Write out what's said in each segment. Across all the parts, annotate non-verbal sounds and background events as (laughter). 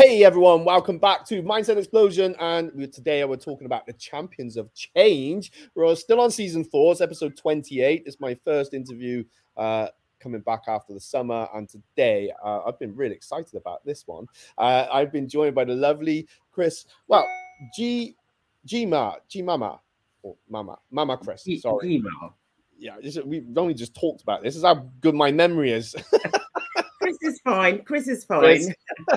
Hey everyone, welcome back to Mindset Explosion. And today we're talking about the champions of change. We're still on season four, it's episode 28. It's my first interview uh, coming back after the summer. And today uh, I've been really excited about this one. Uh, I've been joined by the lovely Chris, well, G G Ma, G Mama, or Mama, Mama Chris, sorry. G-Ma. Yeah, we've only just talked about this. This is how good my memory is. (laughs) Fine. Chris is fine. (laughs)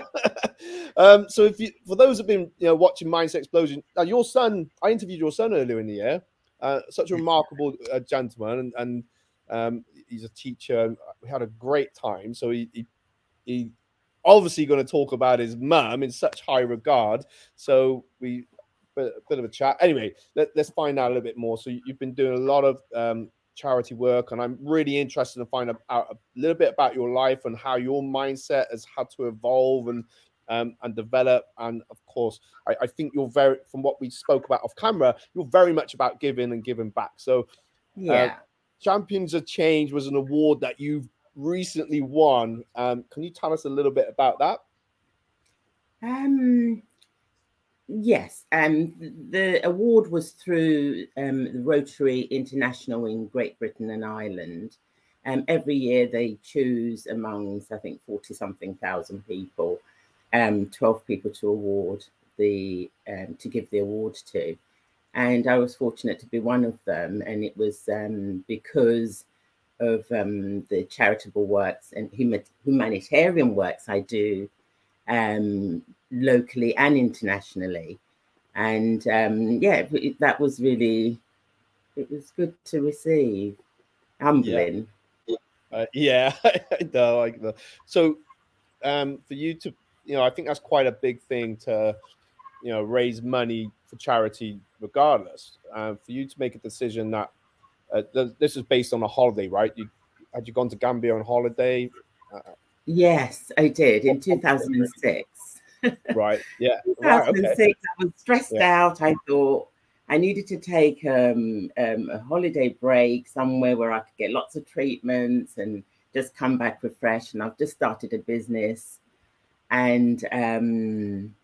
Um, so, if you, for those who've been you know watching Mindset Explosion, uh, your son, I interviewed your son earlier in the year. Uh, such a remarkable uh, gentleman, and, and um, he's a teacher. We had a great time. So he, he, he obviously going to talk about his mum in such high regard. So we a bit of a chat. Anyway, let, us find out a little bit more. So you've been doing a lot of um, charity work, and I'm really interested to find out a little bit about your life and how your mindset has had to evolve and um, and develop. And of course, I, I, think you're very, from what we spoke about off camera, you're very much about giving and giving back. So, uh, yeah, uh, Champions of Change was an award that you've recently won. Um, can you tell us a little bit about that? Um, Yes, um, the award was through um, the Rotary International in Great Britain and Ireland. Um, every year they choose amongst, I think, 40 something thousand people, um, 12 people to award the, um, to give the award to. And I was fortunate to be one of them. And it was um, because of um, the charitable works and humanitarian works I do um, locally and internationally. And um, yeah, it, that was really, it was good to receive, humbling. Yeah, uh, yeah (laughs) I. Like the so um, for you to, you know, I think that's quite a big thing to, you know, raise money for charity, regardless. Um, for you to make a decision that uh, th- this is based on a holiday, right? You had you gone to Gambia on holiday? Uh, yes, I did in (laughs) 2006 right. Yeah. (laughs) 2006, right, okay. I was stressed yeah. out. I thought I needed to take um, um, a holiday break somewhere where I could get lots of treatments and just come back refreshed. And I've just started a business, and um,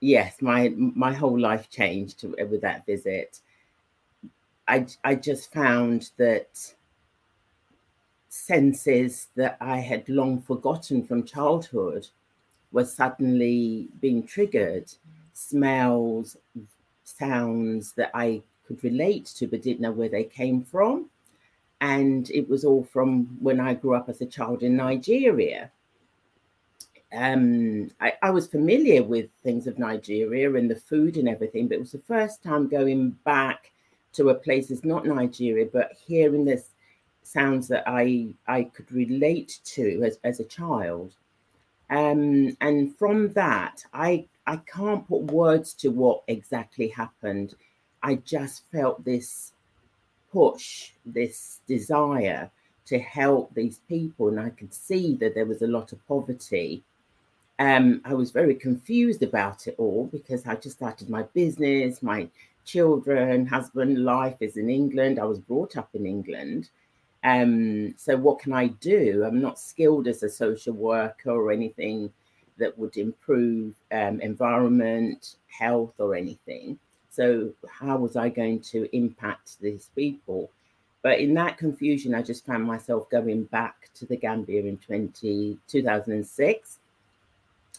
yes, my my whole life changed with that visit. I I just found that senses that I had long forgotten from childhood was suddenly being triggered smells, sounds that I could relate to, but didn't know where they came from. And it was all from when I grew up as a child in Nigeria. Um, I, I was familiar with things of Nigeria and the food and everything, but it was the first time going back to a place that's not Nigeria, but hearing this sounds that I I could relate to as, as a child. Um, and from that, I I can't put words to what exactly happened. I just felt this push, this desire to help these people, and I could see that there was a lot of poverty. Um, I was very confused about it all because I just started my business, my children, husband, life is in England. I was brought up in England. Um, so what can I do? I'm not skilled as a social worker or anything that would improve um, environment, health, or anything. So how was I going to impact these people? But in that confusion, I just found myself going back to the Gambia in 20, 2006.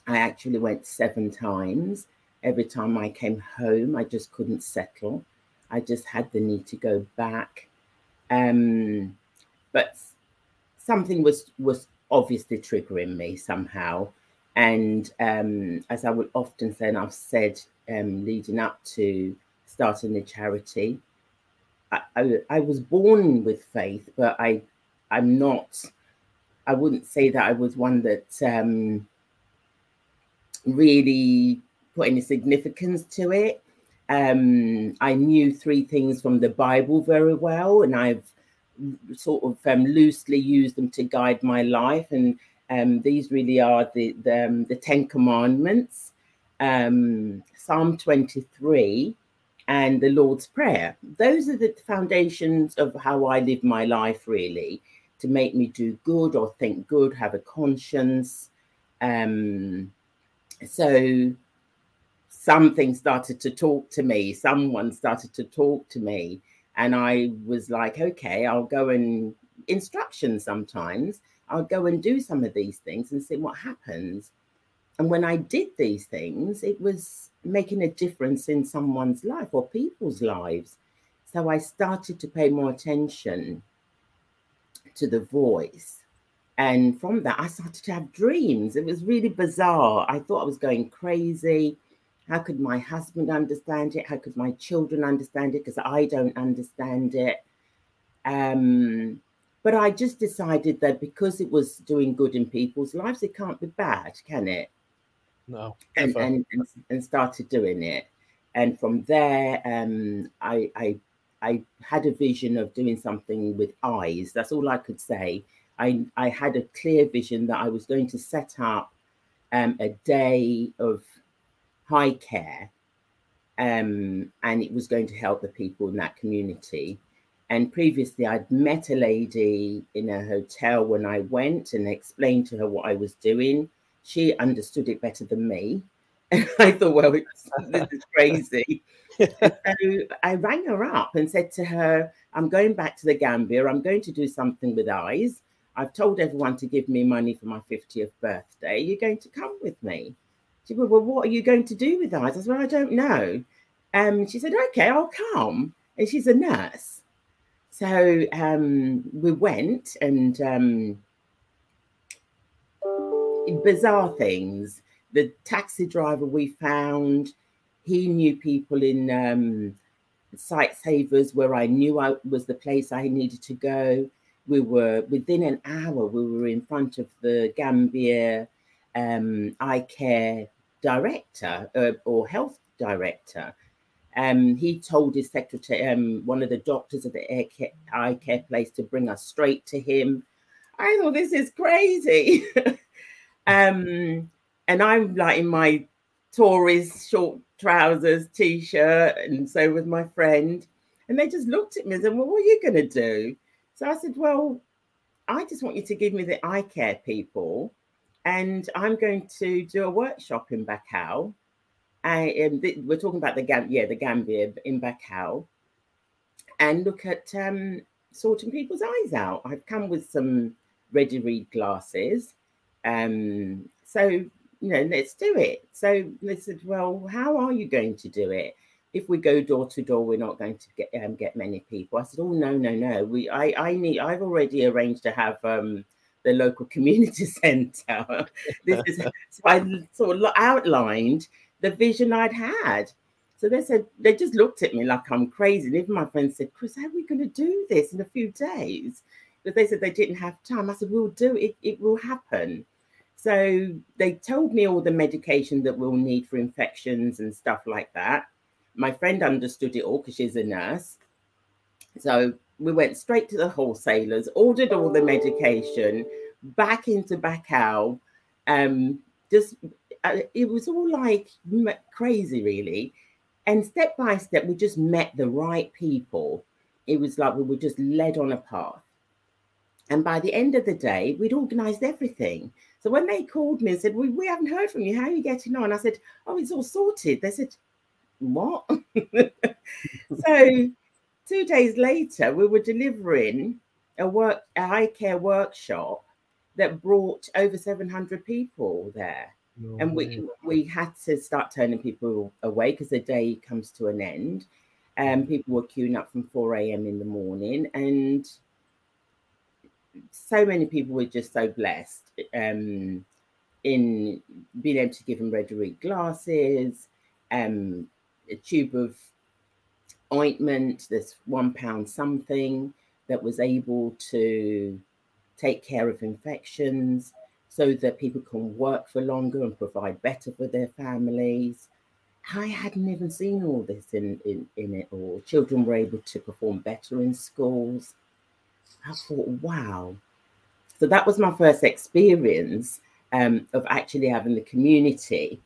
I actually went seven times. Every time I came home, I just couldn't settle. I just had the need to go back. Um, but something was was obviously triggering me somehow. And um, as I would often say, and I've said um, leading up to starting the charity, I, I, I, was born with faith, but I I'm not. I wouldn't say that I was one that um, really put any significance to it. Um, I knew three things from the Bible very well, and I've sort of um, loosely use them to guide my life. And um, these really are the the, um, the Ten Commandments, um, Psalm 23, and the Lord's Prayer. Those are the foundations of how I live my life, really, to make me do good or think good, have a conscience. Um, so something started to talk to me. Someone started to talk to me. And I was like, okay, I'll go and instruction sometimes. I'll go and do some of these things and see what happens. And when I did these things, it was making a difference in someone's life or people's lives. So I started to pay more attention to the voice. And from that, I started to have dreams. It was really bizarre. I thought I was going crazy. How could my husband understand it? How could my children understand it? Because I don't understand it. Um, but I just decided that because it was doing good in people's lives, it can't be bad, can it? No. And, and, and, and started doing it. And from there, um, I, I I had a vision of doing something with eyes. That's all I could say. I, I had a clear vision that I was going to set up um, a day of high care um, and it was going to help the people in that community. And previously, I'd met a lady in a hotel when I went and explained to her what I was doing. She understood it better than me. And (laughs) I thought, well, this is crazy. (laughs) so I rang her up and said to her, I'm going back to the Gambia. I'm going to do something with eyes. I've told everyone to give me money for my 50th birthday. You're going to come with me. She said, Well, what are you going to do with eyes? I said, Well, I don't know. Um, she said, Okay, I'll come. And she's a nurse. So um, we went and um, bizarre things. The taxi driver we found, he knew people in um, Sightsavers where I knew I was the place I needed to go. We were within an hour, we were in front of the Gambia um, eye care director uh, or health director. Um, he told his secretary, um, one of the doctors at the care, eye care place, to bring us straight to him. I thought this is crazy. (laughs) um, and I'm like in my Tories short trousers, t-shirt, and so was my friend. And they just looked at me and said, Well, what are you gonna do? So I said, Well, I just want you to give me the eye care people, and I'm going to do a workshop in Bakau. And we're talking about the yeah, the Gambia in Bakau, and look at um, sorting people's eyes out. I've come with some ready read glasses. Um, so you know, let's do it. So they said, well, how are you going to do it? If we go door to door, we're not going to get um, get many people. I said, oh no, no, no. We, I, I need. I've already arranged to have um, the local community (laughs) centre. this is so I sort of outlined the vision I'd had. So they said they just looked at me like I'm crazy. And even my friend said, Chris, how are we going to do this in a few days? But they said they didn't have time. I said, we'll do it. It will happen. So they told me all the medication that we'll need for infections and stuff like that. My friend understood it all because she's a nurse. So we went straight to the wholesalers, ordered all the medication, back into Bakau. Um, just uh, it was all like crazy, really. And step by step, we just met the right people. It was like we were just led on a path. And by the end of the day, we'd organized everything. So when they called me and said, we, we haven't heard from you, how are you getting on? I said, Oh, it's all sorted. They said, What? (laughs) so two days later, we were delivering a work a eye care workshop that brought over 700 people there. No and we we had to start turning people away because the day comes to an end. And um, people were queuing up from 4 a.m. in the morning, and so many people were just so blessed um, in being able to give them read glasses, um, a tube of ointment, this one pound something that was able to take care of infections so that people can work for longer and provide better for their families. I hadn't even seen all this in, in, in it all. Children were able to perform better in schools. I thought, wow. So that was my first experience um, of actually having the community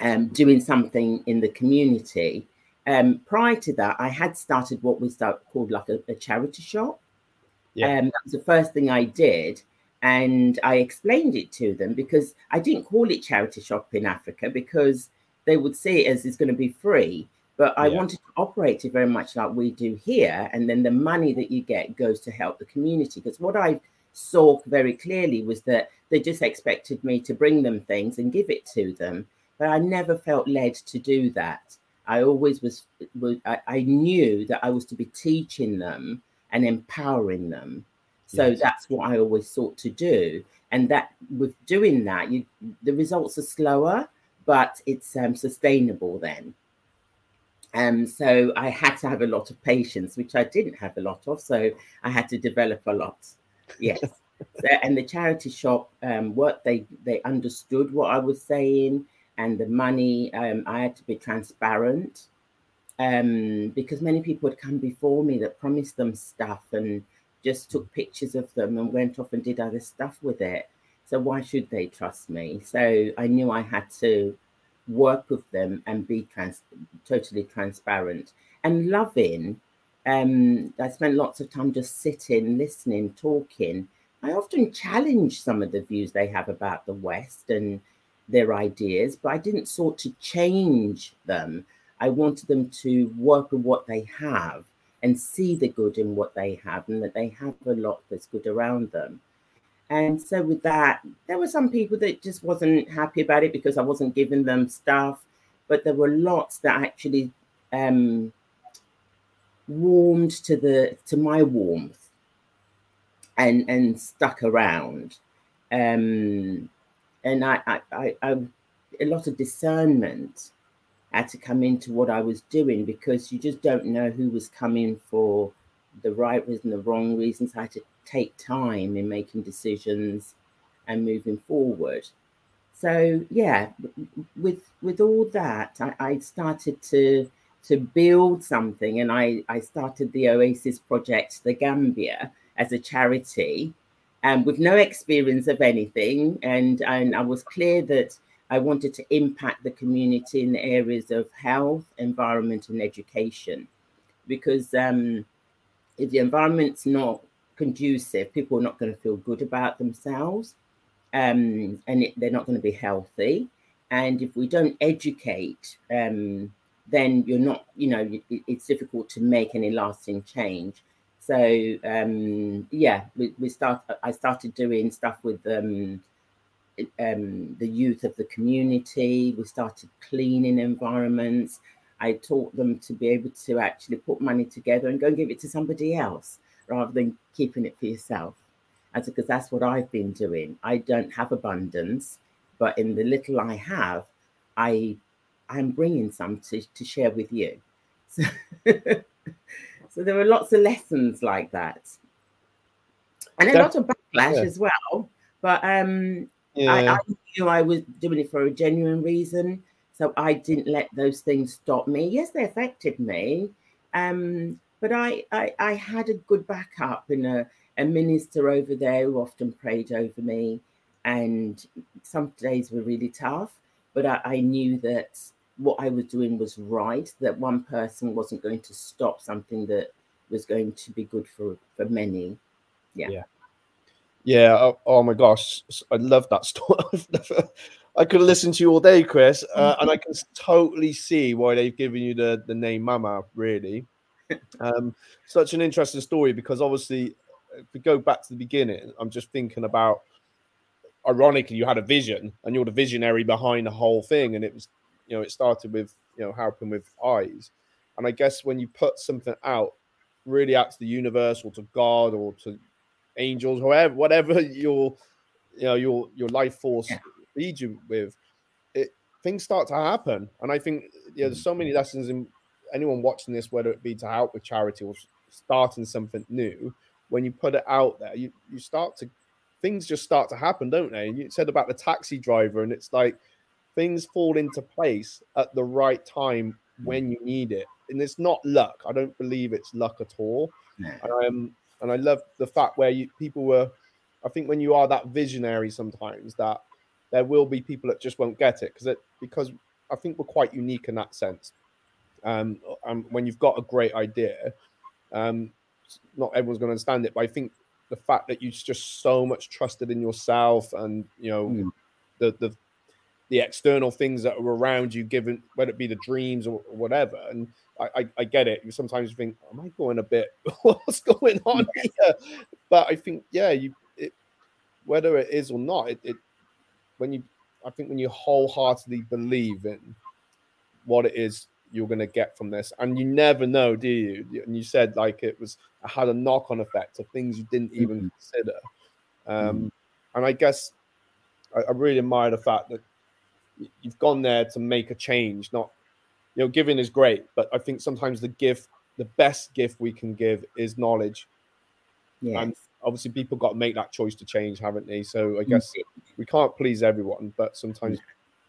um, doing something in the community. Um, prior to that, I had started what we start, called like a, a charity shop. Yeah. Um, that was the first thing I did. and I explained it to them because I didn't call it charity shop in Africa because they would see it as it's going to be free. But I yeah. wanted to operate it very much like we do here. And then the money that you get goes to help the community. Because what I saw very clearly was that they just expected me to bring them things and give it to them. But I never felt led to do that. I always was, was I, I knew that I was to be teaching them and empowering them so yes. that's what I always sought to do. And that with doing that, you the results are slower, but it's um, sustainable then. Um, so I had to have a lot of patience, which I didn't have a lot of. So I had to develop a lot. Yes. (laughs) so, and the charity shop, um, what they they understood what I was saying, and the money. Um, I had to be transparent um, because many people had come before me that promised them stuff and just took pictures of them and went off and did other stuff with it. So why should they trust me? So I knew I had to work with them and be trans- totally transparent and loving. Um, I spent lots of time just sitting, listening, talking. I often challenge some of the views they have about the West and their ideas, but I didn't sort to change them. I wanted them to work with what they have and see the good in what they have and that they have a lot that's good around them. And so with that, there were some people that just wasn't happy about it because I wasn't giving them stuff, but there were lots that actually um, warmed to the to my warmth and and stuck around. Um, and I, I, I, I a lot of discernment had to come into what I was doing because you just don't know who was coming for the right reason, the wrong reasons. I had to take time in making decisions and moving forward. So yeah, with with all that, I, I started to to build something, and I I started the Oasis project, the Gambia, as a charity, and with no experience of anything, and and I was clear that I wanted to impact the community in the areas of health, environment, and education. Because um, if the environment's not conducive, people are not going to feel good about themselves um, and it, they're not going to be healthy. And if we don't educate, um, then you're not, you know, it, it's difficult to make any lasting change. So um, yeah, we, we start. I started doing stuff with um, um, the youth of the community. We started cleaning environments. I taught them to be able to actually put money together and go and give it to somebody else rather than keeping it for yourself. As because that's what I've been doing. I don't have abundance, but in the little I have, I I'm bringing some to, to share with you. (laughs) So, so there were lots of lessons like that, and a lot of backlash yeah. as well. But um, yeah. I, I knew I was doing it for a genuine reason. So I didn't let those things stop me. Yes, they affected me. Um, but I, I, I had a good backup in a, a minister over there who often prayed over me. And some days were really tough, but I, I knew that what I was doing was right, that one person wasn't going to stop something that was going to be good for, for many. Yeah. Yeah. Yeah. Oh, oh, my gosh, I love that (laughs) story. I could listen to you all day, Chris, uh, and I can totally see why they've given you the the name Mama. Really, (laughs) um, such an interesting story because obviously, if we go back to the beginning, I'm just thinking about. Ironically, you had a vision, and you're the visionary behind the whole thing, and it was, you know, it started with you know helping with eyes, and I guess when you put something out, really out to the universe or to God or to angels, whoever, whatever (laughs) your you know your your life force yeah. leads you with, it things start to happen. And I think yeah, there's so many mm-hmm. lessons in anyone watching this, whether it be to help with charity or starting something new. When you put it out there, you you start to things just start to happen, don't they? And you said about the taxi driver, and it's like things fall into place at the right time when you need it. And it's not luck. I don't believe it's luck at all. Um, and I love the fact where you, people were. I think when you are that visionary, sometimes that there will be people that just won't get it because it because I think we're quite unique in that sense. Um, um when you've got a great idea, um, not everyone's going to understand it, but I think the fact that you just so much trusted in yourself and you know mm. the the the external things that are around you, given whether it be the dreams or, whatever. And I, I, I, get it. Sometimes you think, am I going a bit? (laughs) What's going on here? But I think, yeah, you it, whether it is or not, it, it when you I think when you wholeheartedly believe in what it is you're going to get from this, and you never know, do you? And you said like it was it had a knock on effect of things you didn't even mm-hmm. consider. Um, mm-hmm. And I guess I, I really admire the fact that you've gone there to make a change. Not, you know, giving is great, but I think sometimes the gift, the best gift we can give is knowledge. And obviously, people got to make that choice to change, haven't they? So I guess mm-hmm. we can't please everyone, but sometimes,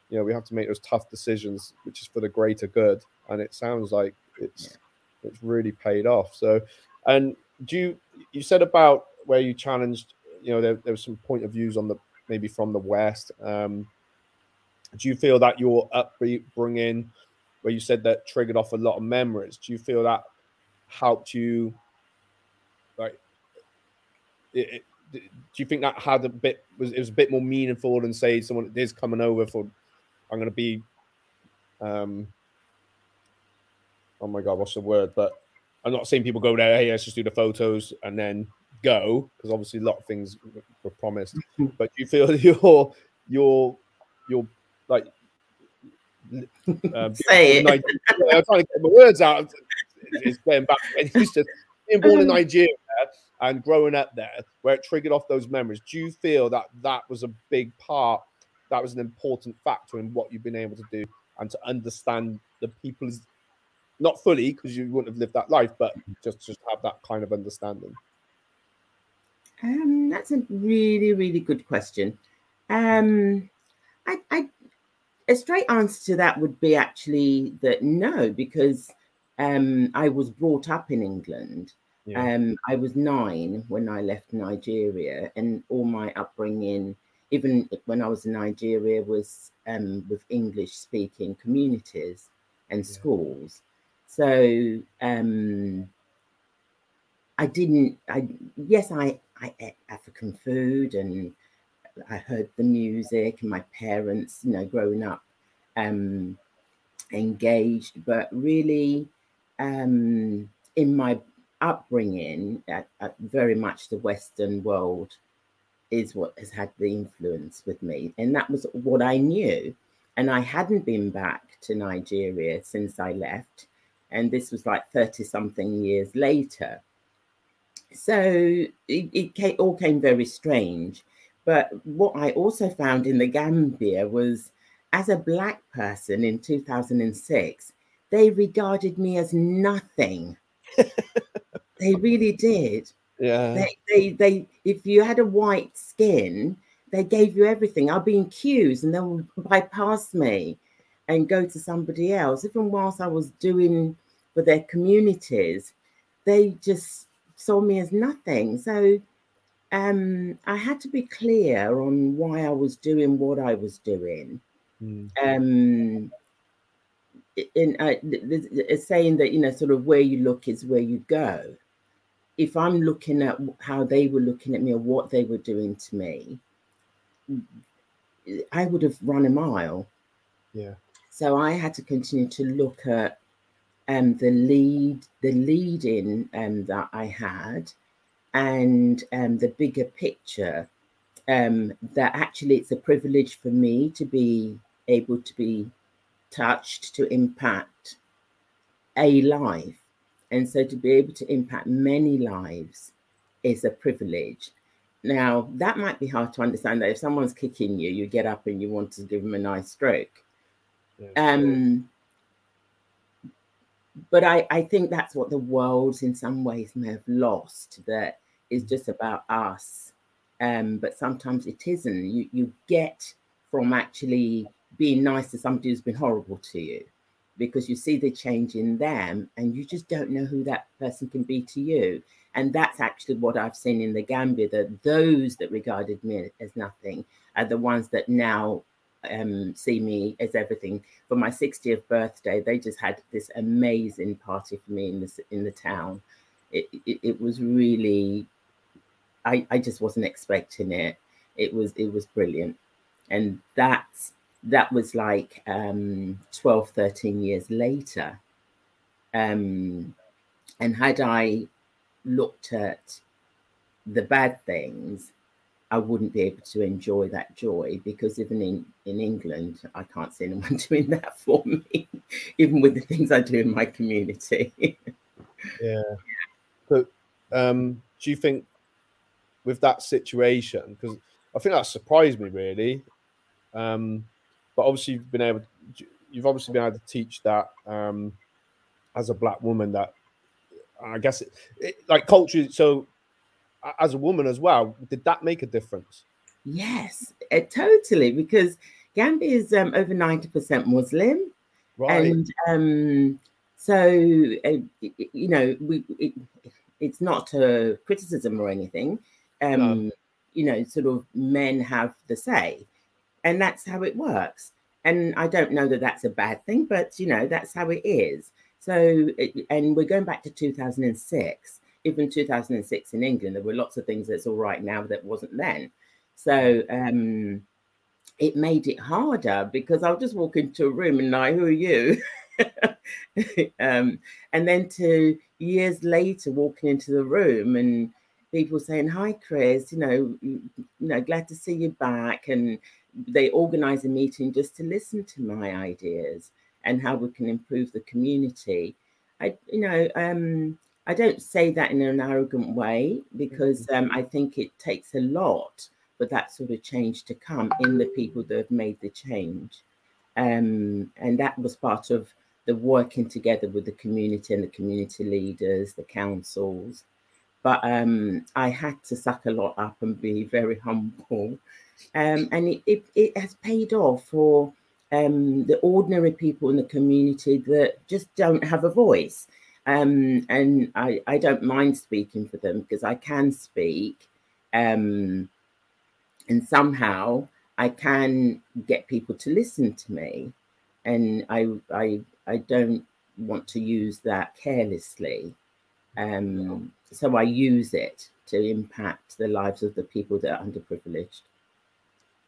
you know, we have to make those tough decisions, which is for the greater good. And it sounds like it's yeah. it's really paid off. So, and do you you said about where you challenged, you know, there, there was some point of views on the maybe from the West. Um, do you feel that your upbringing, where you said that triggered off a lot of memories, do you feel that helped you? Like, it, it, do you think that had a bit was it was a bit more meaningful than say someone is coming over for I'm going to be um oh my god what's the word but I'm not seeing people go there hey let's just do the photos and then go because obviously a lot of things were promised but do you feel (laughs) your your your like uh, say it. I'm trying to get my words out. It's going back. used to being born in Nigeria and growing up there, where it triggered off those memories. Do you feel that that was a big part? That was an important factor in what you've been able to do and to understand the people's not fully because you wouldn't have lived that life, but just just have that kind of understanding. Um, that's a really really good question. Um, I, I a straight answer to that would be actually that no, because um, I was brought up in England. Yeah. Um, I was nine when I left Nigeria, and all my upbringing, even when I was in Nigeria, was um, with English speaking communities and schools. So um, I didn't. I yes, I I ate African food and I heard the music and my parents, you know, growing up um, engaged, but really um, in my upbringing, at, at very much the Western world is what has had the influence with me. And that was what I knew. And I hadn't been back to Nigeria since I left. And this was like 30 something years later. So it, it came, all came very strange. But what I also found in the Gambia was as a Black person in 2006, they regarded me as nothing. (laughs) they really did. Yeah. They, they, they, if you had a white skin, they gave you everything. I'll be in queues and they'll bypass me and go to somebody else. Even whilst I was doing for their communities, they just saw me as nothing. So um, I had to be clear on why I was doing what I was doing. Mm. Um, in uh, saying that you know, sort of where you look is where you go. If I'm looking at how they were looking at me or what they were doing to me, I would have run a mile. Yeah. So I had to continue to look at um, the lead, the leading um, that I had, and um, the bigger picture um, that actually it's a privilege for me to be able to be touched to impact a life. And so to be able to impact many lives is a privilege. Now, that might be hard to understand that if someone's kicking you, you get up and you want to give them a nice stroke. Yeah, um, but I, I think that's what the world in some ways may have lost that is just about us um, but sometimes it isn't. You you get from actually being nice to somebody who's been horrible to you because you see the change in them and you just don't know who that person can be to you. And that's actually what i've seen in the gambia that those that regarded me as nothing are the ones that now um, see me as everything. For my 60th birthday, they just had this amazing party for me in the in the town. It, it, it was really, I, I just wasn't expecting it. It was it was brilliant. And that's that was like um 12, 13 years later. Um and had I looked at the bad things, I wouldn't be able to enjoy that joy because even in, in England, I can't see anyone (laughs) doing that for me, even with the things I do in my community. yeah. But um, do you think with that situation, because I think that surprised me really, um, but obviously you've been able, to, you've obviously been able to teach that um, as a black woman that I guess it, it, like culture. So as a woman as well, did that make a difference? Yes, it, totally. Because Gambia is um, over ninety percent Muslim, right? And um, so uh, you know, we it, it's not a criticism or anything. Um, no. You know, sort of men have the say, and that's how it works. And I don't know that that's a bad thing, but you know, that's how it is. So, and we're going back to 2006 even 2006 in England, there were lots of things that's all right now that wasn't then. So um, it made it harder because I'll just walk into a room and like, who are you? (laughs) um, and then to years later, walking into the room and people saying, "Hi, Chris. You know, you know, glad to see you back." And they organise a meeting just to listen to my ideas and how we can improve the community. I, you know, um, I don't say that in an arrogant way because mm-hmm. um, I think it takes a lot for that sort of change to come in the people that have made the change. Um, and that was part of the working together with the community and the community leaders, the councils. But um, I had to suck a lot up and be very (laughs) humble. Um, and it, it, it, has paid off for um, the ordinary people in the community that just don't have a voice. Um, and I, I don't mind speaking for them because I can speak. Um, and somehow I can get people to listen to me. And I, I, I don't want to use that carelessly. Um, so I use it to impact the lives of the people that are underprivileged.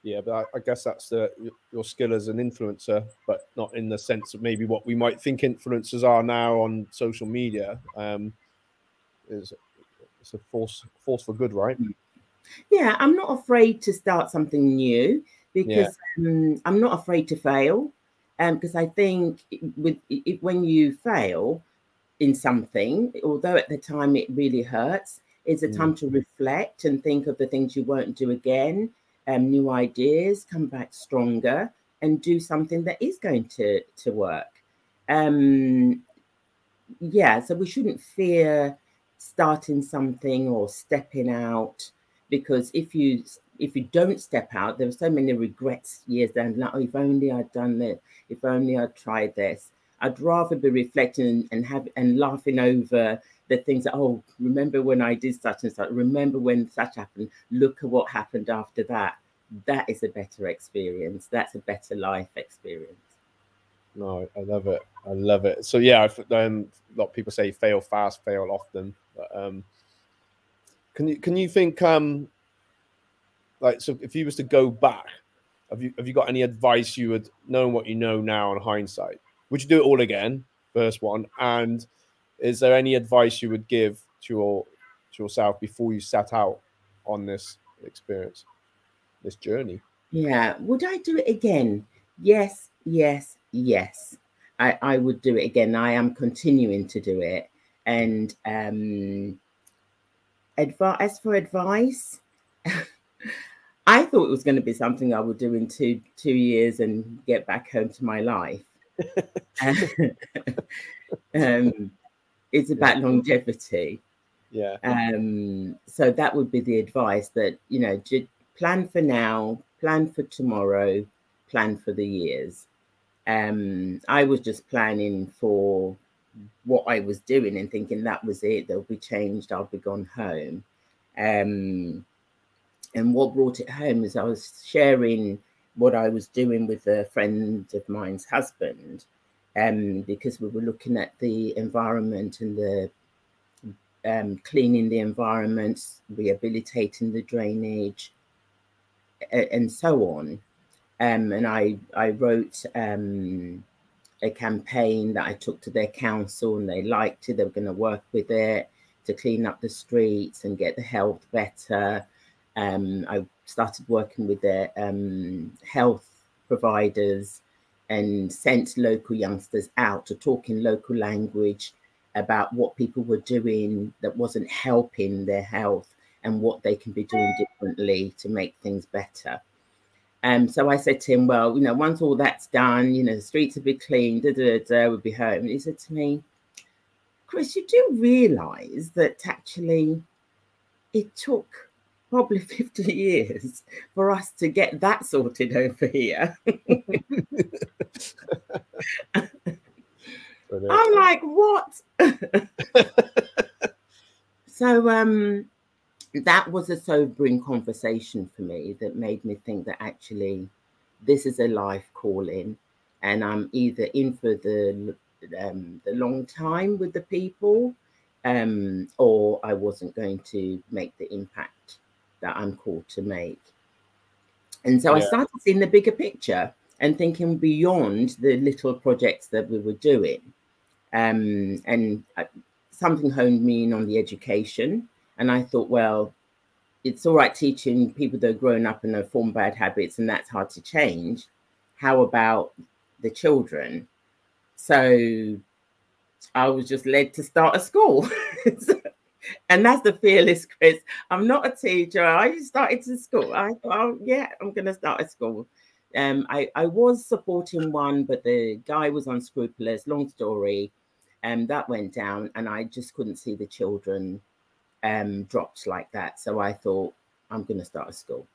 Yeah, but I, I guess that's the, your skill as an influencer, but not in the sense of maybe what we might think influencers are now on social media. Um, is it's a force force for good, right? Yeah, I'm not afraid to start something new because yeah. um, I'm not afraid to fail. Um, because I think with it, when you fail in something, although at the time it really hurts, it's a mm. time to reflect and think of the things you won't do again um, new ideas, come back stronger, and do something that is going to to work. Um, yeah, so we shouldn't fear starting something or stepping out because if you if you don't step out, there are so many regrets years down. Like, oh, if only I'd done this, if only I'd tried this. I'd rather be reflecting and have and laughing over the things that, oh, remember when I did such and such, remember when such happened, look at what happened after that. That is a better experience. That's a better life experience. No, I love it. I love it. So yeah, um, a lot of people say fail fast, fail often. But um, can you can you think um, like so if you was to go back, have you have you got any advice you would knowing what you know now in hindsight? Would you do it all again? First one, and is there any advice you would give to your to yourself before you set out on this experience, this journey? Yeah. Would I do it again? Yes, yes, yes. I, I would do it again. I am continuing to do it. And um advice as for advice, (laughs) I thought it was going to be something I would do in two two years and get back home to my life. (laughs) (laughs) um, it's about yeah. longevity. Yeah. Um, so that would be the advice that, you know, plan for now, plan for tomorrow, plan for the years. Um, I was just planning for what I was doing and thinking that was it, they'll be changed, I'll be gone home. Um, and what brought it home is I was sharing what I was doing with a friend of mine's husband um, because we were looking at the environment and the um, cleaning the environments, rehabilitating the drainage, and so on. Um, and I I wrote um, a campaign that I took to their council, and they liked it. They were going to work with it to clean up the streets and get the health better. Um, I started working with their um, health providers and sent local youngsters out to talk in local language about what people were doing that wasn't helping their health and what they can be doing differently to make things better. Um, so I said to him, Well, you know, once all that's done, you know, the streets will be clean, da da da, we'll be home. And he said to me, Chris, you do realize that actually it took probably (laughs) 50 years for us to get that sorted over here. (laughs) I'm like, what? (laughs) so um that was a sobering conversation for me that made me think that actually this is a life calling and I'm either in for the um, the long time with the people um, or I wasn't going to make the impact that I'm called to make. And so yeah. I started seeing the bigger picture and thinking beyond the little projects that we were doing. Um, and I, something honed me in on the education. And I thought, well, it's all right teaching people that are grown up and have formed bad habits, and that's hard to change. How about the children? So I was just led to start a school. (laughs) and that's the fearless Chris. I'm not a teacher. I just started to school. I thought, oh, yeah, I'm going to start a school. Um, I, I was supporting one, but the guy was unscrupulous. Long story. And um, that went down, and I just couldn't see the children um, dropped like that. So I thought, I'm going to start a school.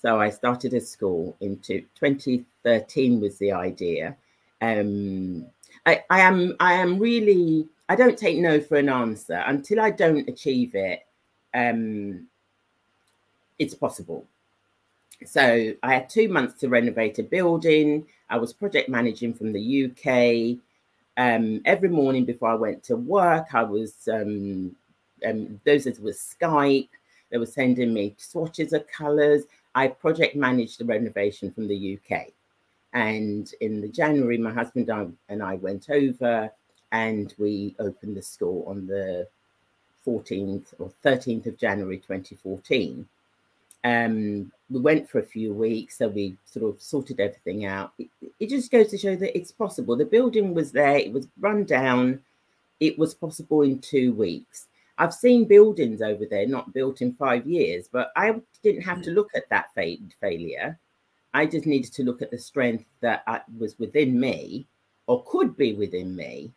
So I started a school into 2013 was the idea. Um, I, I am I am really I don't take no for an answer until I don't achieve it. Um, it's possible. So I had two months to renovate a building. I was project managing from the UK. Um, every morning before I went to work, I was um, um, those that was Skype. They were sending me swatches of colours. I project managed the renovation from the UK. And in the January, my husband and I went over and we opened the school on the 14th or 13th of January 2014. Um, we went for a few weeks, so we sort of sorted everything out. It, it, just goes to show that it's possible. The building was there, it was run down, it was possible in two weeks. I've seen buildings over there not built in five years, but I didn't have to look at that fa- failure. I just needed to look at the strength that I, was within me or could be within me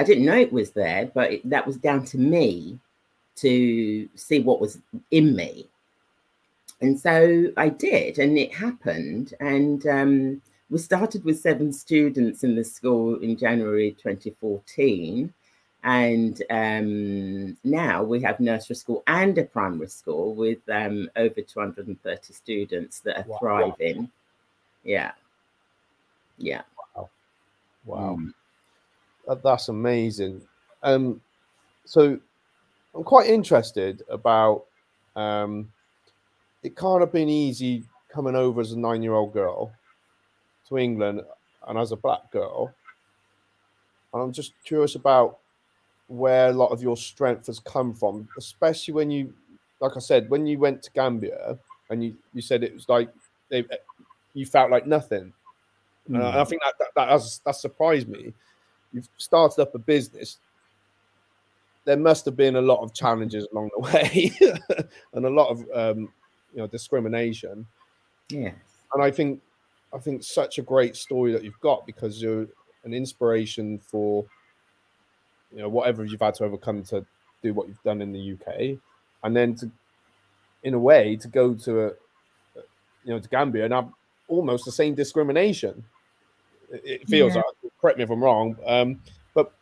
I didn't know it was there, but it, that was down to me to see what was in me. And so I did, and it happened. And um, we started with seven students in the school in January 2014. And um, now we have nursery school and a primary school with um, over 230 students that are wow. thriving. Yeah. Yeah. Wow. Wow. Mm that's amazing. Um, so I'm quite interested about. Um, it can't have been easy coming over as a nine-year-old girl to England and as a black girl. And I'm just curious about where a lot of your strength has come from, especially when you, like I said, when you went to Gambia and you, you said it was like they, you felt like nothing. Mm. And I think that, that, that has that surprised me you've started up a business, there must have been a lot of challenges along the (laughs) way and a lot of um, you know discrimination. Yeah, and I think I think such a great story that you've got because you're an inspiration for you know whatever you've had to overcome to do what you've done in the UK, and then to in a way to go to a you know to Gambia and have almost the same discrimination it feels yeah. like. Correct me if I'm wrong. Um, but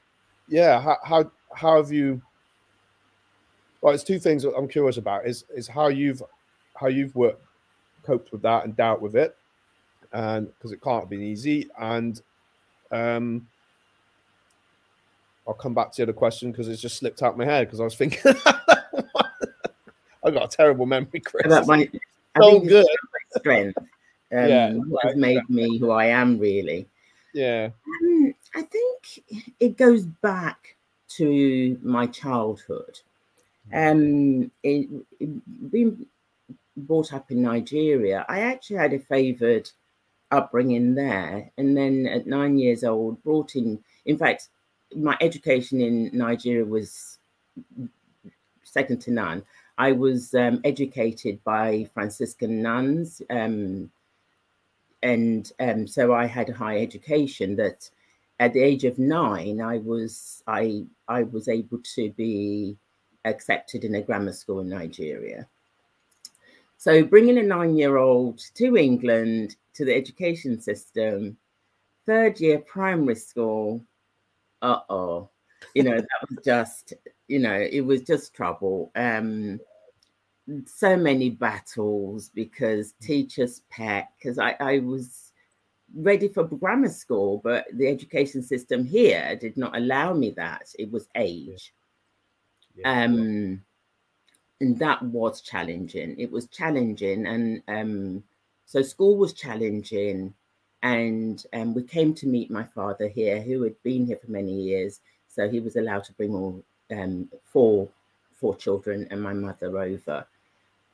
yeah, how, how how have you? Well, it's two things I'm curious about. Is is how you've how you've worked, coped with that and dealt with it, and because it can't have been easy. And um, I'll come back to the other question because it's just slipped out my head because I was thinking. (laughs) I've got a terrible memory, Chris. Might, I so good. my strength. Um, Yeah, what has made me who I am really. Yeah. Um, I think it goes back to my childhood. Um, it, it- being brought up in Nigeria, I actually had a favoured upbringing there, and then at nine years old, brought in. In fact, my education in Nigeria was second to none. I was um, educated by Franciscan nuns, um, and um, so I had a high education. That at the age of nine, I was I I was able to be accepted in a grammar school in Nigeria. So bringing a nine-year-old to England to the education system, third year primary school, uh oh, you know that was just you know it was just trouble. Um, so many battles because teachers pet because I, I was ready for grammar school, but the education system here did not allow me that. It was age. yeah. Um and that was challenging. It was challenging and um so school was challenging and um, we came to meet my father here who had been here for many years so he was allowed to bring all um, four four children and my mother over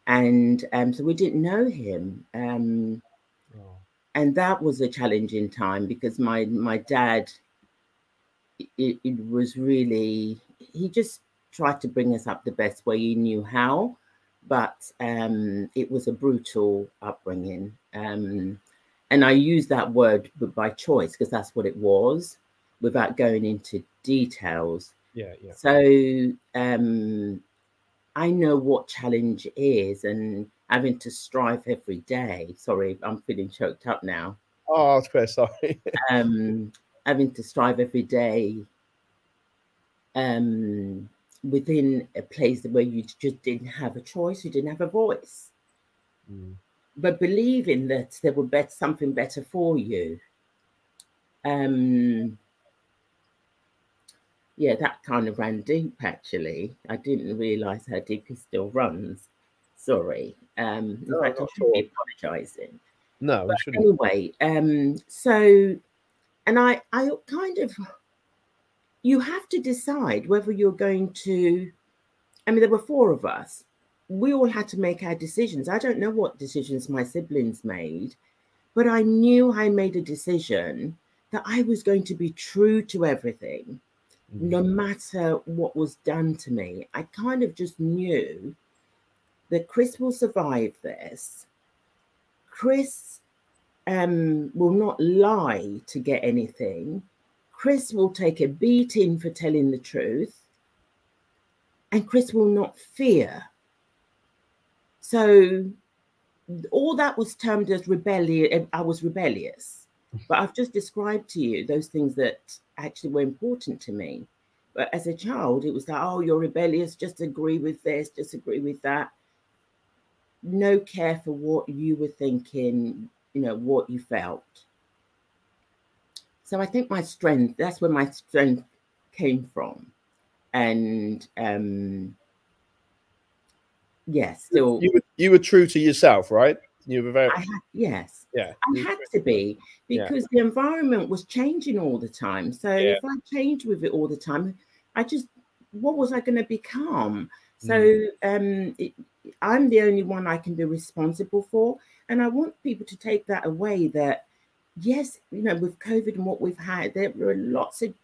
and um, so we didn't know him um, Oh, and that was a challenging time because my my dad it, it was really he just tried to bring us up the best way. He knew how but um it was a brutal upbringing. Um and i use that word by choice because that's what it was without going into details. Yeah, yeah. so um, I know what challenge is and having to strive every day. Sorry, I'm feeling choked up now. Oh, Chris, sorry. (laughs) Um, having to strive every day um, within a place where you just didn't have a choice, you didn't have a voice, Mm, but believing that there would be something better for you. Um, yeah, that kind of ran deep actually. I didn't realize how deep it still runs. Sorry. Um, in No, fact, I should be apologizing. No, shouldn't. Anyway, um, so and I I kind of you have to decide whether you're going to I mean there were four of us. We all had to make our decisions. I don't know what decisions my siblings made, but I knew I made a decision that I was going to be true to everything no Mm, matter what was done to me, I kind of just knew that Chris will survive this. Chris um, will not lie to get anything. Chris will take a beating for telling the truth. And Chris will not fear. So all that was termed as rebellion. I was rebellious. But I've just described to you those things that actually were important to me. But as a child, it was like, oh, you're rebellious, just agree with this, just agree with that. No care for what you were thinking, you know, what you felt. So I think my strength, that's where my strength came from. And um yes, still You were, you were true to yourself, right? You were very, I had yes. yeah. I had to be Yeah. because the environment was changing all the time. So Yeah. if I changed with it all the time, I just what was I going to become? So Mm. um, it, I'm the only one I can be responsible for, and I want people to take that away. That yes, you know, with COVID and what we've had, there were lots of.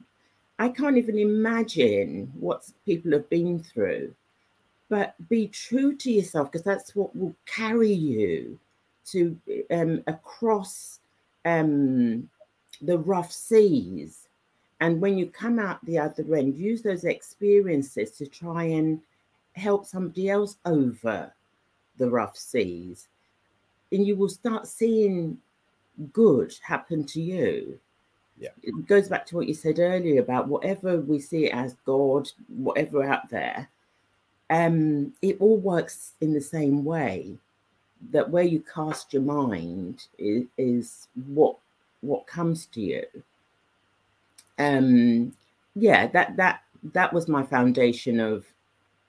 I can't even imagine what people have been through, but be true to yourself because that's what will carry you to um, across um, the rough seas. And when you come out the other end, use those experiences to try and help somebody else over the rough seas. And you will start seeing good happen to you. Yeah. It goes back to what you said earlier about whatever we see as God, whatever out there, um, it all works in the same way. That where you cast your mind is, is what what comes to you. Um, yeah, that that that was my foundation of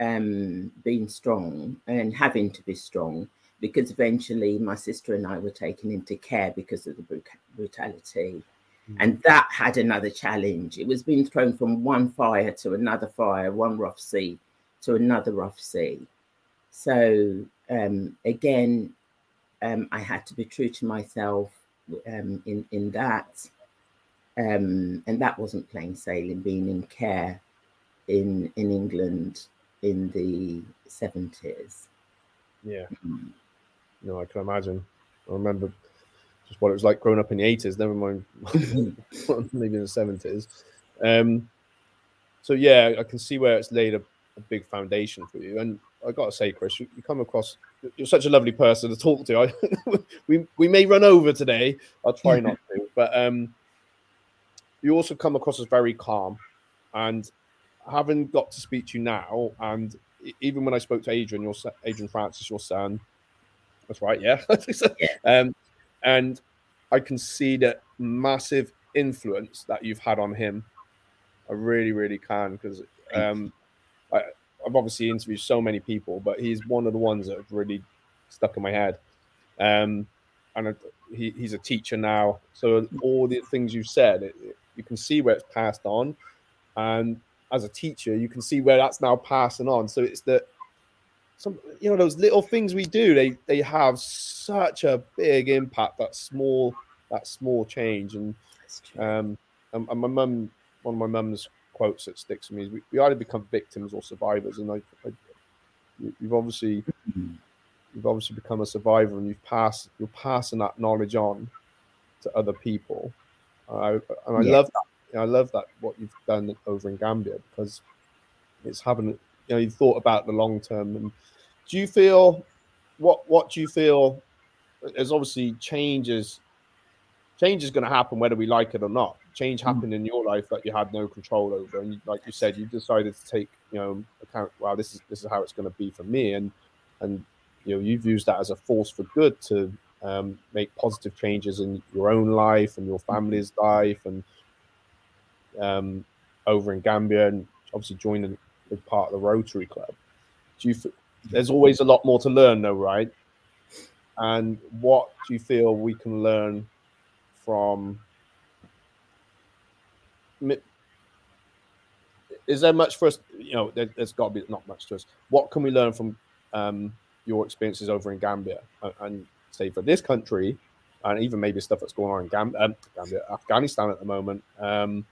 um, being strong and having to be strong because eventually my sister and I were taken into care because of the brutality. Mm. And that had another challenge. It was being thrown from one fire to another fire, one rough sea to another rough sea. So um, again, um, I had to be true to myself um, in in that, um, and that wasn't plain sailing. Being in care in in England in the seventies. Yeah, mm. no, I can imagine. I remember just what it was like growing up in the eighties. Never mind, (laughs) (laughs) maybe in the seventies. Um, so yeah, I can see where it's laid a, a big foundation for you, and I got to say, Chris, you, you, come across. You're such a lovely person to talk to. (laughs) I, we we may run over today. I'll try not to, (laughs) but um, you also come across as very calm, and having got to speak to you now, and even when I spoke to Adrian, your Adrian Francis, your son, that's right, yeah, (laughs) um, and I can see that massive influence that you've had on him. I really, really can because um, I've obviously interviewed so many people, but he's one of the ones that have really stuck in my head. Um, and he, he's a teacher now, so all the things you've said, it, it, you can see where it's passed on, and as a teacher, you can see where that's now passing on. So it's that some you know those little things we do, they they have such a big impact. That small that small change, and um, and, and my mum, one of my mum's quotes that sticks to me is we, we either become victims or survivors. And I, I you've obviously you've obviously become a survivor and you've passed you're passing that knowledge on to other people. I, and I yeah. love that. I love that what you've done over in Gambia because it's having you know you've thought about the long term and do you feel what what do you feel there's obviously changes change is going to happen whether we like it or not change hmm. happened in your life that you had no control over and like you said you decided to take you know account well this is this is how it's going to be for me and and you know you've used that as a force for good to um, make positive changes in your own life and your hmm. family's life and um, over in Gambia and obviously joining as part of the Rotary Club. Do you? There's always a lot more to learn, though, right? And what do you feel we can learn from is there much for us? You know, there, has got to be not much to us. What can we learn from um, your experiences over in Gambia and, and, say for this country, and even maybe stuff that's going on in Gam- um, Gambia, Afghanistan at the moment? Um,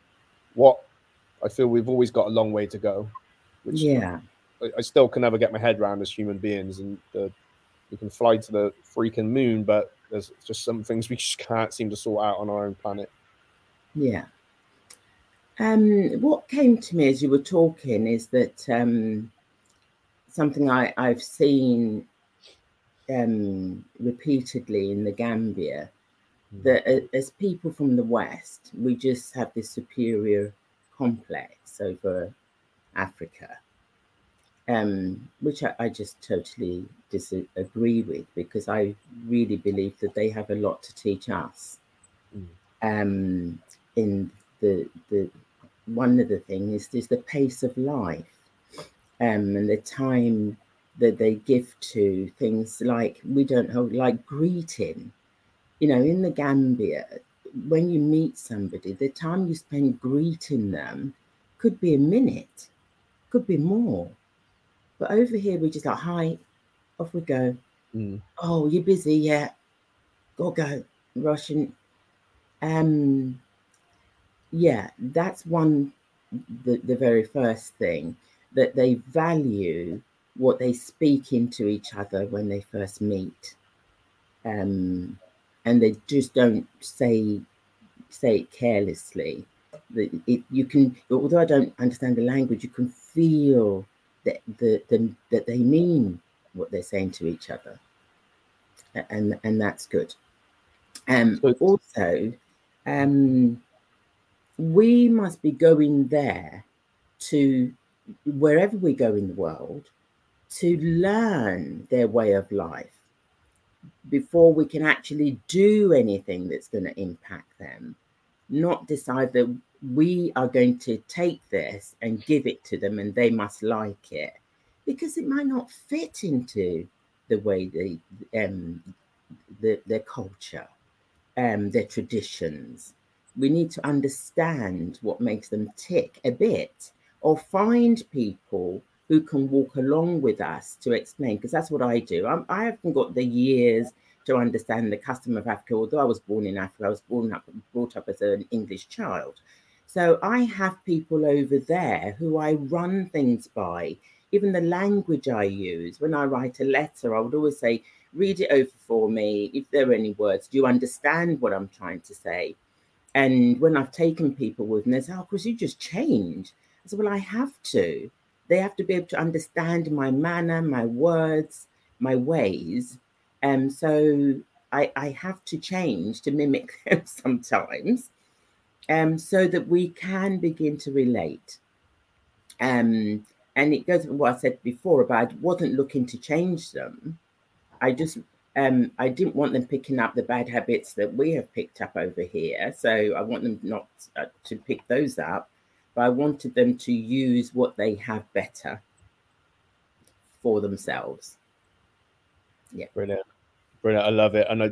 what I feel we've always got a long way to go. Which yeah, I, I still can never get my head around as human beings, and the, we can fly to the freaking moon, but there's just some things we just can't seem to sort out on our own planet. Yeah, um, what came to me as you were talking is that um, something I, I've seen um, repeatedly in the Gambia mm. that as people from the West, we just have this superior complex over Africa, um, which I, I, just totally disagree with because I really believe that they have a lot to teach us mm. um, in the the one of the things is the pace of life um, and the time that they give to things like we don't hold like greeting. You know in the gambia when you meet somebody the time you spend greeting them could be a minute could be more. But over here we just like hi off we go. Mm. oh you're busy yeah go go russian. Um yeah, that's one the, the very first thing that they value what they speak into each other when they first meet. Um, and they just don't say say it carelessly. That it, you can, although I don't understand the language, you can feel that the, the, that they mean what they're saying to each other, and and that's good. Um, also, um, we must be going there to wherever we go in the world to learn their way of life before we can actually do anything that's going to impact them. not decide that we are going to take this and give it to them and they must like it because it might not fit into the way they um the, their culture um their traditions we need to understand what makes them tick a bit or find people who can walk along with us to explain because that's what i do I'm, i haven't got the years to understand the custom of africa although i was born in africa i was born up brought up as an english child so I have people over there who I run things by, even the language I use. When I write a letter, I would always say, read it over for me. If there are any words, do you understand what I'm trying to say? And when I've taken people with me, they say, oh, Chris, you just change. I said, well, I have to. They have to be able to understand my manner, my words, my ways. And so I, I have to change to mimic (laughs) them sometimes um, so that we can begin to relate. Um, and it goes with what I said before about I wasn't looking to change them. I just um, I didn't want them picking up the bad habits that we have picked up over here. So I want them not uh, to pick those up, but I wanted them to use what they have better for themselves. Yeah, brilliant, brilliant. I love it, and I,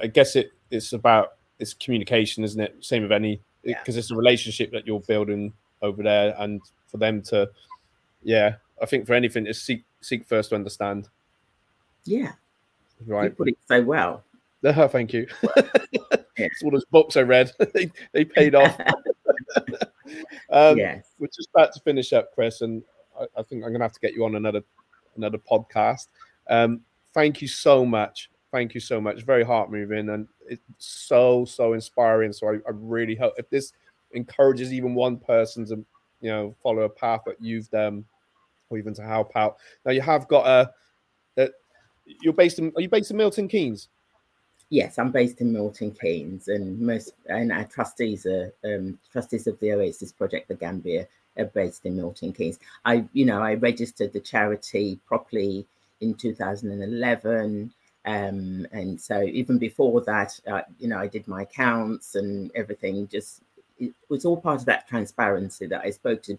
I guess it it's about it's communication, isn't it? Same with any because yeah. it's a relationship that you're building over there, and for them to, yeah, I think for anything, is seek seek first to understand. Yeah, right. You put it so well. (laughs) Oh, thank you. (laughs) yeah. all those books I read, (laughs) they, they paid off. um, yes. We're just about to finish up, Chris, and I, I think I'm going to have to get you on another another podcast. Um, thank you so much thank you so much. Very heart moving and it's so so inspiring. So I, I, really hope if this encourages even one person to you know follow a path that you've done, or even to help out. Now you have got a you're based in. Are you based in Milton Keynes? Yes, I'm based in Milton Keynes, and most and our trustees are um, trustees of the Oasis Project, the Gambia, are based in Milton Keynes. I, you know, I registered the charity properly in 2011. Um, and so even before that, uh, you know, I did my accounts and everything. Just it was all part of that transparency that I spoke to.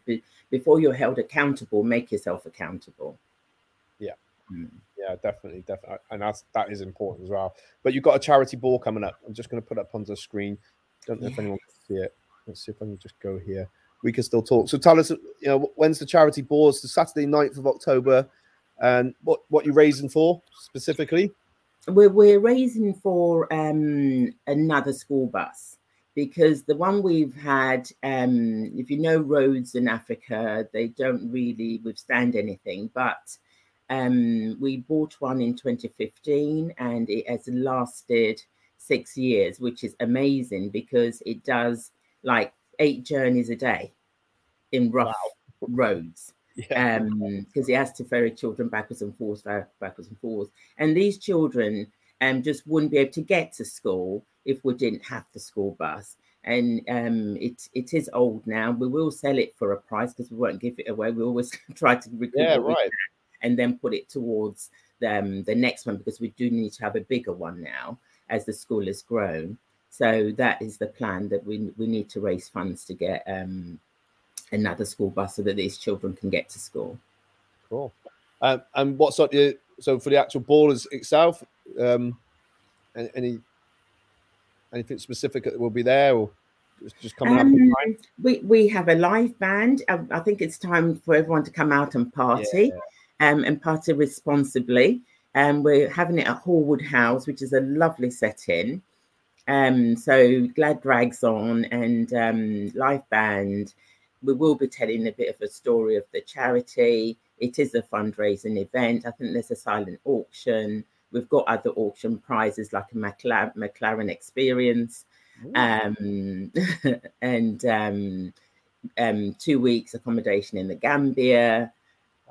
Before you're held accountable, make yourself accountable. Yeah, mm. yeah, definitely, definitely, and that's that is important as well. But you've got a charity ball coming up. I'm just going to put up on the screen. Don't know yeah. if anyone can see it. Let's see if I can just go here. We can still talk. So tell us, you know, when's the charity ball? It's the Saturday 9th of October. And what what you raising for specifically? we're, we're raising for um, another school bus because the one we've had, um, if you know roads in Africa, they don't really withstand anything. But um, we bought one in 2015 and it has lasted six years, which is amazing because it does like eight journeys a day in rough wow. roads yeah. um, because he has to ferry children backwards and forwards, backwards and forwards. And these children um, just wouldn't be able to get to school if we didn't have the school bus. And um, it it is old now. We will sell it for a price because we won't give it away. We always (laughs) try to recoup yeah, right. And then put it towards the, um, the next one because we do need to have a bigger one now as the school has grown. So that is the plan that we we need to raise funds to get um, another school bus so that these children can get to school. Cool. Um, and what sort of so for the actual ball itself, um, any anything specific that will be there or just coming um, up? We we have a live band. I, I, think it's time for everyone to come out and party, yeah. Um, and party responsibly. Um, we're having it at Hallwood House, which is a lovely setting. Um, so glad drags on and um, live band we will be telling a bit of a story of the charity. It is a fundraising event. I think there's a silent auction. We've got other auction prizes like a McLaren, McLaren experience. Um, (laughs) and um, um, two weeks accommodation in the Gambia,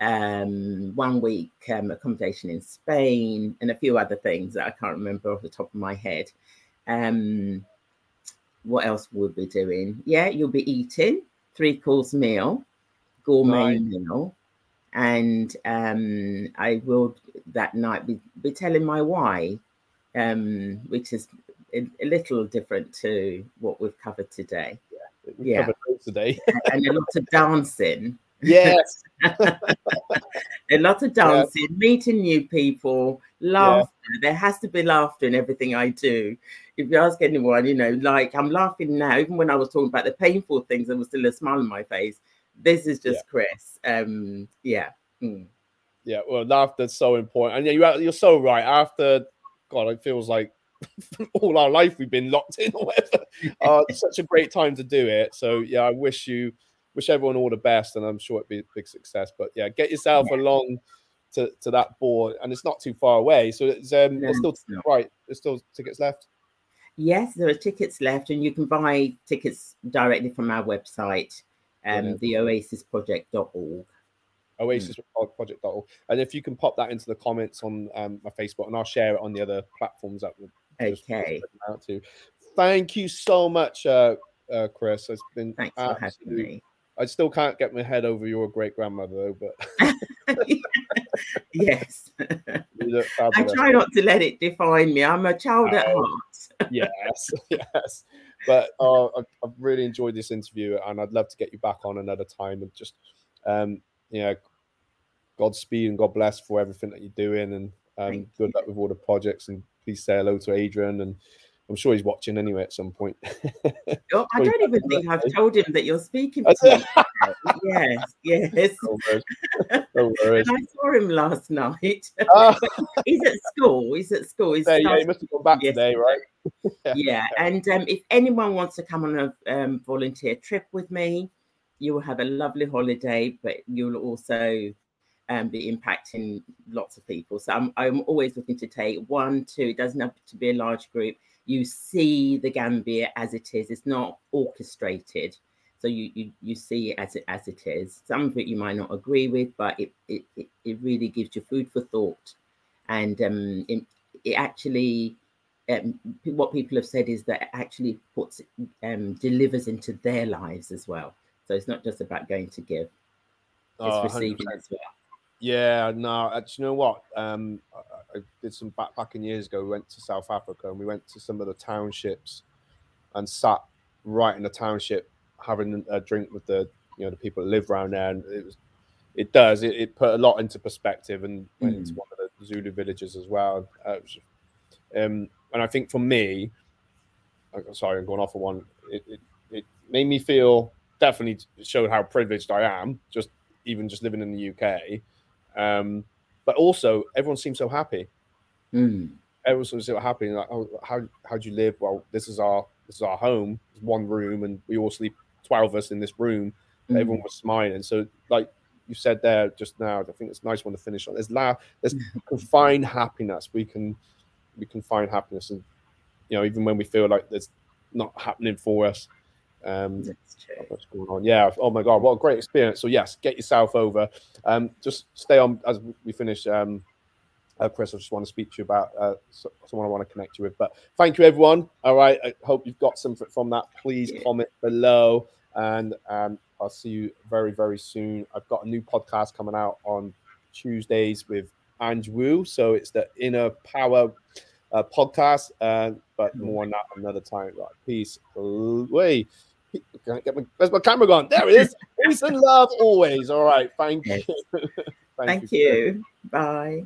um, one week um, accommodation in Spain, and a few other things that I can't remember off the top of my head. Um, what else would we be doing? Yeah, you'll be eating three course meal, gourmet right. meal, and um, I will that night be, be telling my why, um, which is a, a, little different to what we've covered today. Yeah. covered today. and a lot of dancing. Yes. (laughs) a lot of dancing, meeting new people, laughter. There has to be laughter in everything I do. If you ask anyone, you know, like I'm laughing now, even when I was talking about the painful things, there was still a smile on my face. This is just Chris. Um, yeah. Mm. Yeah, well, laughter's so important, and yeah, you're you're so right. After God, it feels like (laughs) all our life we've been locked in or whatever. (laughs) Uh, such a great time to do it. So yeah, I wish you, wish everyone all the best, and I'm sure it'd be a big success. But yeah, get yourself Yeah. along to, to that board, and it's not too far away. So it's um, No, there's still right. There's still tickets left. Yes, there are tickets left, and you can buy tickets directly from our website, um, Brilliant. the oasisproject.org. Oasis Project.org. And if you can pop that into the comments on um, my Facebook, and I'll share it on the other platforms that we're just Okay. out to. Thank you so much, uh, uh, Chris. It's been Thanks for having me. I still can't get my head over your great grandmother, though. But (laughs) yes. (laughs) I try not to let it define me. I'm a child at Oh. heart. (laughs) yes, yes. But uh, I- I've really enjoyed this interview, and I'd love to get you back on another time. And just, um, you know, Godspeed and God bless for everything that you're doing, and um, good luck with all the projects. And please say hello to Adrian, and I'm sure he's watching anyway at some point. (laughs) Oh, I don't even think I've told him that you're speaking (laughs) to me. yes, yes. no worries. (laughs) No worries. I saw him last night. Ah, He's at school. He's at school. He's there, yeah, he must have gone back today, right? Yeah. yeah. And um, if anyone wants to come on a um, volunteer trip with me, you will have a lovely holiday, but you'll also um, be impacting lots of people. So I'm, I'm always looking to take one, two, it doesn't have to be a large group. You see the Gambia as it is, it's not orchestrated. So you, you, you see it as it as it is. Some of it you might not agree with, but it it, it, really gives you food for thought. And um, it, it actually um, what people have said is that it actually puts um, delivers into their lives as well. So it's not just about going to give; it's Oh, receiving 100%. as well. Yeah, no, actually, you know what? Um, I, did some backpacking years ago. We went to South Africa and we went to some of the townships and sat right in the township having a drink with the you know the people that live around there. And it was, it does, it, it put a lot into perspective and went into Mm. one of the Zulu villages as well. Uh, um, and I think for me, I'm sorry, I'm going off of one. It, it, it made me feel definitely showed how privileged I am, just even just living in the UK. Um, but also, everyone seems so happy. Mm. Everyone seems so happy. Like, oh, how how do you live? Well, this is our this is our home. It's one room, and we all sleep twelve of us in this room. Mm. Everyone was smiling. So, like you said there just now, I think it's a nice one to finish on. There's laugh. There's (laughs) can find happiness. We can we can find happiness, and you know, even when we feel like there's not happening for us. Um, That's true. what's going on. Yeah. Oh my God, what a great experience. So yes, get yourself over. Um, just stay on as we finish. Um, uh, Chris, I just want to speak to you about uh, someone I want to connect you with. But thank you, everyone. All right. I hope you've got something from that. Please Yeah. comment below, and um, I'll see you very, very soon. I've got a new podcast coming out on Tuesdays with Ange Wu. So it's the Inner Power uh, podcast. Uh, but more on that another time. Right. Peace. Wait. Can I get my, where's my camera gone? There it is. (laughs) Peace and love always. All right. Thank you. (laughs) Thank you. Bye.